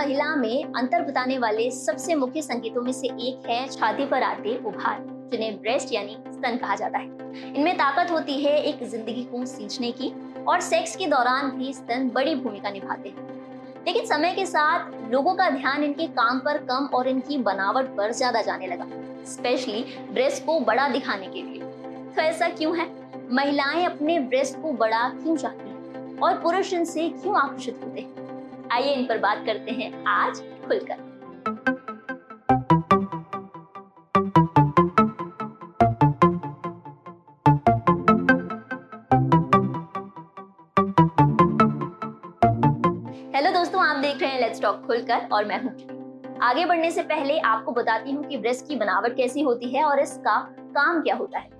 महिला में अंतर बताने वाले सबसे मुख्य संकेतों में से एक है छाती पर आते उभार, जिन्हें ब्रेस्ट यानी स्तन कहा जाता है। इनमें ताकत होती है एक ज़िंदगी को सींचने की और सेक्स के दौरान भी स्तन बड़ी भूमिका निभाते हैं। लेकिन समय के साथ लोगों का ध्यान इनके काम पर कम और इनकी बनावट पर ज़्यादा जाने लगा स्पेशली ब्रेस्ट को बड़ा दिखाने के लिए। तो ऐसा क्यों है? महिलाएँ अपने ब्रेस्ट को बड़ा क्यों चाहती हैं? और पुरुष इनसे क्यों आकर्षित होते हैं? आइए इन पर बात करते हैं आज खुलकर। हेलो दोस्तों, आप देख रहे हैं लेट्स टॉक खुलकर और मैं हूँ। आगे बढ़ने से पहले आपको बताती हूँ कि ब्रेस्ट की बनावट कैसी होती है और इसका काम क्या होता है।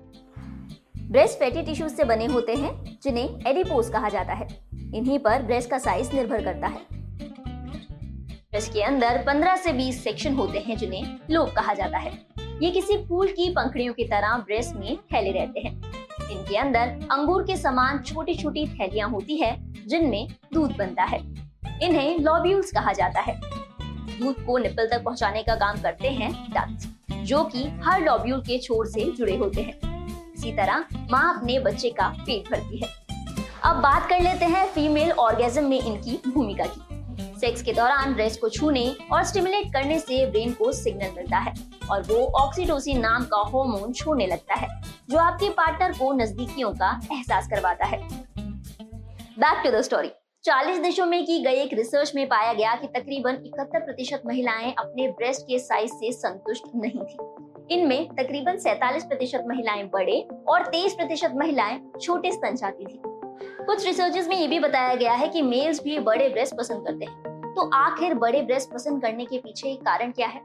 ब्रेस्ट फैटी टिश्यूज से बने होते हैं, जिन्हें एडिपोज कहा जाता है। इन्हीं पर ब्रेस्ट का साइज़ निर्भर करता है। ब्रेस्ट के अंदर 15 से 20 सेक्शन होते हैं जिन्हें लोब कहा जाता है। ये किसी फूल की पंखड़ियों की तरह ब्रेस्ट में फैले रहते हैं। इनके अंदर अंगूर के समान छोटी छोटी थैलियाँ होती है, जिनमें दूध बनता है। इन्हें लॉब्यूल्स कहा जाता है। दूध को निपल तक पहुँचाने का काम करते हैं डक्ट्स जो कि हर लॉब्यूल के छोर से जुड़े होते हैं। इसी तरह माँ अपने बच्चे का पेट भरती है। अब बात कर लेते हैं फीमेल ऑर्गेजम में इनकी भूमिका की। सेक्स के दौरान ब्रेस्ट को छूने और स्टिमुलेट करने से ब्रेन को सिग्नल मिलता है और वो ऑक्सीटोसिन नाम का हार्मोन छोड़ने लगता है, जो आपके पार्टनर को नजदीकियों का एहसास करवाता है। बैक टू द स्टोरी 40 देशों में की गई एक रिसर्च में पाया गया कि तकरीबन 71 प्रतिशत महिलाएँ अपने ब्रेस्ट के साइज़ से संतुष्ट नहीं थी। इनमें तकरीबन 47 प्रतिशत महिलाएँ बड़े और 23 प्रतिशत महिलाएँ छोटे स्तन चाहती थी। कुछ रिसर्चेस में ये भी बताया गया है कि मेल्स भी बड़े ब्रेस्ट पसंद करते हैं। तो आखिर बड़े ब्रेस्ट पसंद करने के पीछे कारण क्या है?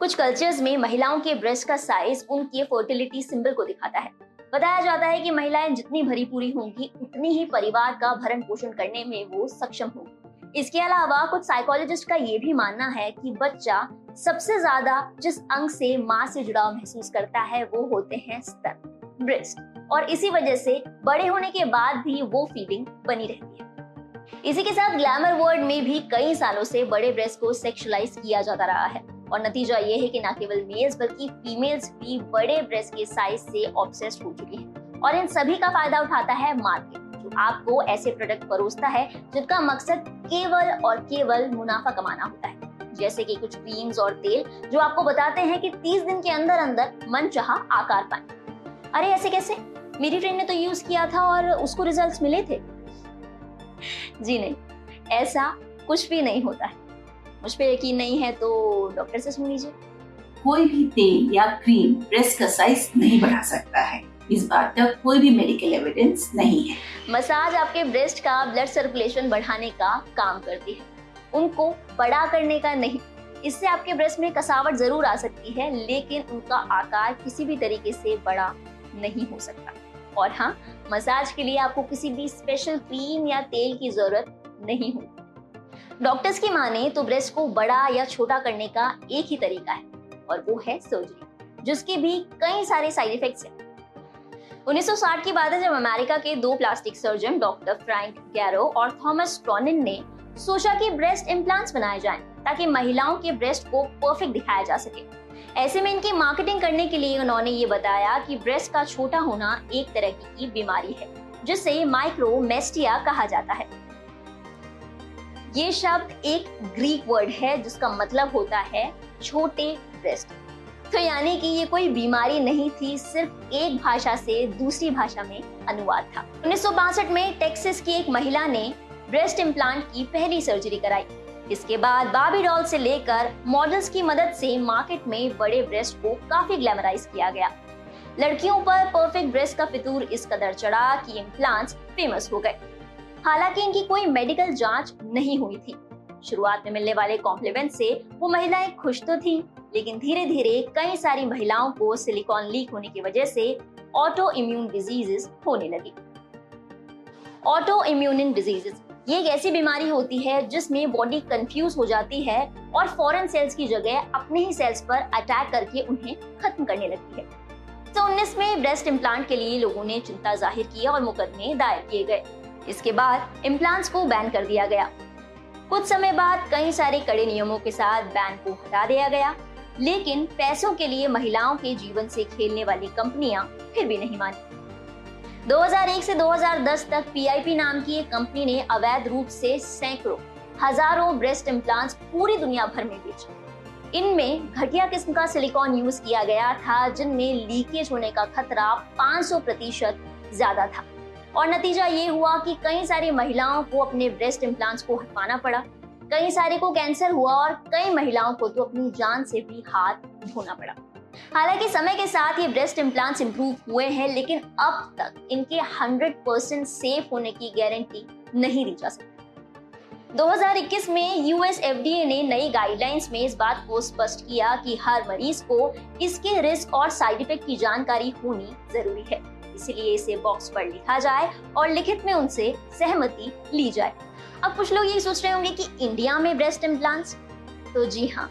कुछ कल्चर्स में महिलाओं के ब्रेस्ट का साइज़ उनके फर्टिलिटी सिंबल को दिखाता है। बताया जाता है कि महिलाएँ जितनी भरी पूरी होंगी, उतनी ही परिवार का भरण पोषण करने में वो सक्षम होंगी। इसके अलावा कुछ साइकोलॉजिस्ट का ये भी मानना है कि बच्चा सबसे ज़्यादा जिस अंग से माँ से जुड़ाव महसूस करता है, वो होते हैं स्तन ब्रेस्ट और इसी वजह से बड़े होने के बाद भी वो फीलिंग बनी रहती है। इसी के साथ ग्लैमर वर्ल्ड में भी कई सालों से बड़े ब्रेस्ट को सेक्सुअलाइज किया जाता रहा है। और नतीजा ये है कि न केवल मेल्स, बल्कि फीमेल्स भी बड़े ब्रेस्ट के साइज़ से ऑब्सेस्ड हो चुकी हैं। और इन सभी का फ़ायदा उठाता है मार्केट जो आपको ऐसे प्रोडक्ट परोसता है, जिनका मकसद केवल और केवल मुनाफा कमाना होता है। जैसे कि कुछ क्रीम्स और तेल, जो आपको बताते हैं कि 30 दिन के अंदर अंदर मन चाह आकार पाए अरे, ऐसे कैसे? मेरी फ्रेंड ने तो यूज़ किया था और उसको रिजल्ट्स मिले थे। जी नहीं ऐसा कुछ भी नहीं होता है। मुझ पर यकीन नहीं है तो डॉक्टर से सुन लीजिए। कोई भी तेल या क्रीम ब्रेस्ट का साइज़ नहीं बढ़ा सकता है। इस बात का कोई भी मेडिकल एविडेंस नहीं है। मसाज आपके ब्रेस्ट का ब्लड सर्कुलेशन बढ़ाने का काम करती है। उनको बड़ा करने का नहीं। इससे आपके ब्रेस्ट में कसावट ज़रूर आ सकती है लेकिन उनका आकार किसी भी तरीके से बड़ा नहीं हो सकता। और हाँ मसाज के लिए आपको किसी भी स्पेशल क्रीम या तेल की ज़रूरत नहीं होगी डॉक्टर्स की माने तो ब्रेस्ट को बड़ा या छोटा करने का एक ही तरीका है, और वो है सर्जरी जिसके भी कई सारे साइड इफेक्ट्स हैं। 1960 की बात है जब अमेरिका के दो plastic surgeon doctor Frank Gerow और थॉमस ट्रॉनिन ने सोचा कि ब्रेस्ट इम्प्लांट्स बनाए जाएँ, ताकि महिलाओं के ब्रेस्ट को परफेक्ट दिखाया जा सके। ऐसे में इनकी मार्केटिंग करने के लिए उन्होंने ये बताया कि ब्रेस्ट का छोटा होना एक तरह की बीमारी है, जिसे माइक्रोमेस्टिया कहा जाता है। ये शब्द एक ग्रीक वर्ड है, जिसका मतलब होता है छोटे ब्रेस्ट तो यानी कि ये कोई बीमारी नहीं थी, सिर्फ़ एक भाषा से दूसरी भाषा में अनुवाद था। उन्नीस सौ बासठ में टेक्सास की एक महिला ने ब्रेस्ट इम्प्लांट की पहली सर्जरी कराई। इसके बाद बाबी डॉल से लेकर मॉडल्स की मदद से मार्केट में बड़े ब्रेस्ट को काफ़ी ग्लैमराइज किया गया। लड़कियों पर परफेक्ट ब्रेस्ट का फितूर इस कदर चढ़ा कि इम्प्लांट्स फ़ेमस हो गए। हालाँकि इनकी कोई मेडिकल जाँच नहीं हुई थी। शुरुआत में मिलने वाले कॉम्प्लीमेंट से वो महिलाएँ खुश तो थी, लेकिन धीरे धीरे कई सारी महिलाओं को सिलिकॉन लीक होने की वजह से ऑटो इम्यून डिजीजेस होने लगी। ऑटो इम्यून डिजीजेस ये एक ऐसी बीमारी होती है जिसमें बॉडी कंफ्यूज हो जाती है और फॉरेन सेल्स की जगह अपने ही सेल्स पर अटैक करके उन्हें खत्म करने लगती है। तो उन्नीस में ब्रेस्ट इम्प्लांट के लिए लोगों ने चिंता ज़ाहिर की और मुकदमे दायर किए गए। इसके बाद इम्प्लांट्स को बैन कर दिया गया। कुछ समय बाद कई सारे कड़े नियमों के साथ बैन को हटा दिया गया। लेकिन पैसों के लिए महिलाओं के जीवन से खेलने वाली कंपनियाँ फिर भी नहीं मानी। 2001 से 2010 तक पीआईपी नाम की एक कंपनी ने अवैध रूप से सैकड़ों, हज़ारों ब्रेस्ट इम्प्लांट्स पूरी दुनिया भर में बेचे। इनमें घटिया किस्म का सिलिकॉन यूज़ किया गया था, जिनमें लीकेज होने का खतरा 500 प्रतिशत ज़्यादा था। और नतीजा ये हुआ कि कई सारी महिलाओं को अपने ब्रेस्ट इम्प्लांट्स को हटवाना पड़ा, कई सारे को कैंसर हुआ और कई महिलाओं को तो अपनी जान से भी हाथ धोना पड़ा। हालाँकि समय के साथ ये ब्रेस्ट इम्प्लांट्स इंप्रूव हुए हैं, लेकिन अब तक इनके 100 परसेंट सेफ़ होने की गारंटी नहीं दी जा सकती। 2021 में यूएस एफडीए ने नई गाइडलाइंस में इस बात को स्पष्ट किया कि हर मरीज़ को इसके रिस्क और साइड इफ़ेक्ट की जानकारी होनी ज़रूरी है। इसलिए इसे बॉक्स पर लिखा जाए और लिखित में उनसे सहमति ली जाए। अब कुछ लोग ये सोच रहे होंगे कि इंडिया में ब्रेस्ट इम्प्लांट्स तो जी हाँ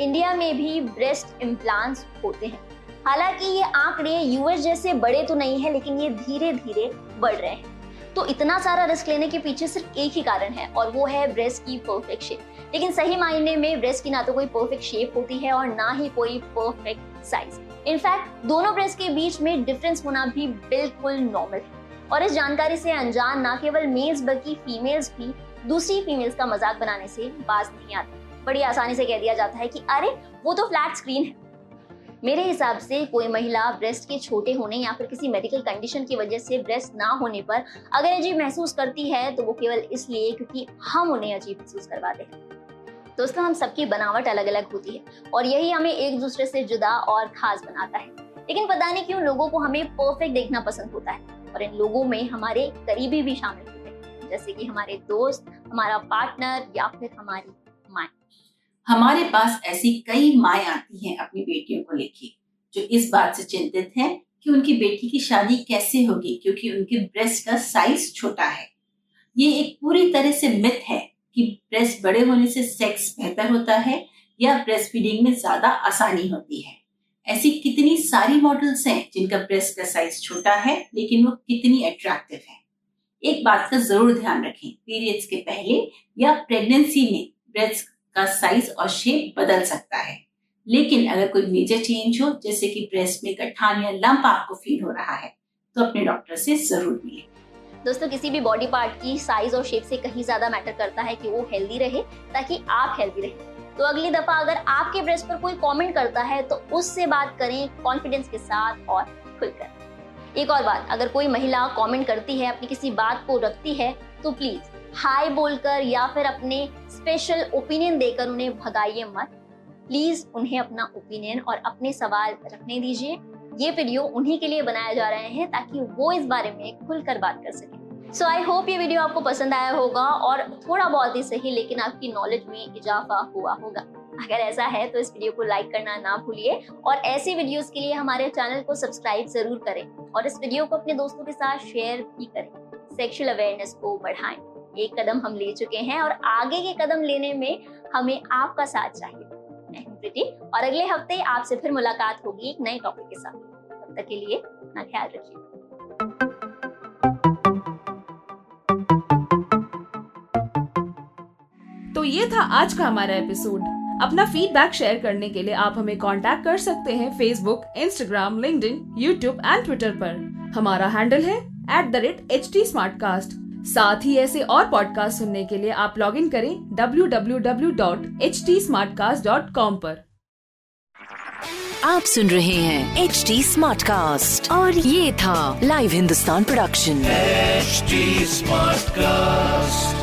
इंडिया में भी ब्रेस्ट इम्प्लांट्स होते हैं। हालाँकि ये आंकड़े यूएस जैसे बड़े तो नहीं है, लेकिन ये धीरे धीरे बढ़ रहे हैं। तो इतना सारा रिस्क लेने के पीछे सिर्फ़ एक ही कारण है, और वो है ब्रेस्ट की परफेक्ट शेप लेकिन सही मायने में ब्रेस्ट की ना तो कोई परफेक्ट शेप होती है, और ना ही कोई परफेक्ट साइज़ इनफैक्ट दोनों ब्रेस्ट के बीच में डिफरेंस होना भी बिल्कुल नॉर्मल है। और इस जानकारी से अनजान ना केवल मेल्स बल्कि फीमेल्स भी दूसरी फीमेल्स का मज़ाक बनाने से बाज नहीं आते। बड़ी आसानी से कह दिया जाता है कि अरे, वो तो फ्लैट स्क्रीन है। मेरे हिसाब से कोई महिला ब्रेस्ट के छोटे होने या फिर किसी मेडिकल कंडीशन की वजह से ब्रेस्ट ना होने पर अगर अजीब महसूस करती है तो वो केवल इसलिए क्योंकि हम उन्हें अजीब महसूस करवाते हैं। दोस्तों, हम सबकी बनावट अलग अलग होती है और यही हमें एक दूसरे से जुदा और खास बनाता है। लेकिन पता नहीं क्यों लोगों को हमें परफेक्ट देखना पसंद होता है और इन लोगों में हमारे करीबी भी शामिल होते हैं। जैसे कि हमारे दोस्त, हमारा पार्टनर या फिर हमारी हमारे पास ऐसी कई माए आती हैं अपनी बेटियों को लेके, जो इस बात से चिंतित हैं कि उनकी बेटी की शादी कैसे होगी, क्योंकि उनके ब्रेस्ट का साइज़ छोटा है। ये एक पूरी तरह से मिथ है कि ब्रेस्ट बड़े होने से सेक्स बेहतर होता है या ब्रेस्ट फीडिंग में ज़्यादा आसानी होती है। ऐसी कितनी सारी मॉडल्स हैं जिनका ब्रेस्ट का साइज़ छोटा है, लेकिन वो कितनी अट्रैक्टिव है। एक बात का ज़रूर ध्यान रखें पीरियड्स के पहले या प्रेगनेंसी में ब्रेस्ट का साइज़ और शेप बदल सकता है। लेकिन अगर कोई मेजर चेंज हो, जैसे कि ब्रेस्ट में गठान या लंप आपको फील हो रहा है तो अपने डॉक्टर से ज़रूर मिले दोस्तों, किसी भी बॉडी पार्ट की साइज़ और शेप से कहीं ज़्यादा मैटर करता है कि वो हेल्दी रहे, ताकि आप हेल्दी रहे। तो अगली दफ़ा अगर आपके ब्रेस्ट पर कोई कमेंट करता है तो उससे बात करें कॉन्फिडेंस के साथ और खुलकर। एक और बात, अगर कोई महिला कमेंट करती है, अपनी किसी बात को रखती है तो प्लीज़ हाय बोलकर या फिर अपने स्पेशल ओपिनियन देकर उन्हें भगाइए मत। प्लीज़ उन्हें अपना ओपिनियन और अपने सवाल रखने दीजिए। ये वीडियो उन्हीं के लिए बनाया जा रहे हैं ताकि वो इस बारे में खुलकर बात कर सके। सो आई होप ये वीडियो आपको पसंद आया होगा और थोड़ा बहुत ही सही, लेकिन आपकी नॉलेज में इजाफा हुआ होगा। अगर ऐसा है तो इस वीडियो को लाइक करना ना भूलिए और ऐसी वीडियोस के लिए हमारे चैनल को सब्सक्राइब ज़रूर करें और इस वीडियो को अपने दोस्तों के साथ शेयर भी करें। सेक्सुअल अवेयरनेस को बढ़ाएँ। एक कदम हम ले चुके हैं और आगे के कदम लेने में हमें आपका साथ चाहिए। प्रीति और अगले हफ़्ते आपसे फिर मुलाकात होगी एक नए टॉपिक के साथ। तब तक के लिए अपना ख्याल रखिए। तो ये था आज का हमारा एपिसोड अपना फीडबैक शेयर करने के लिए आप हमें कांटेक्ट कर सकते हैं Facebook Instagram linked YouTube and Twitter पर। हमारा हैंडल है at the rate H T साथ ही ऐसे और पॉडकास्ट सुनने के लिए आप लॉग इन करें www.htsmartcast.com पर। आप सुन रहे हैं एच टी और ये था live Hindustan production smart cast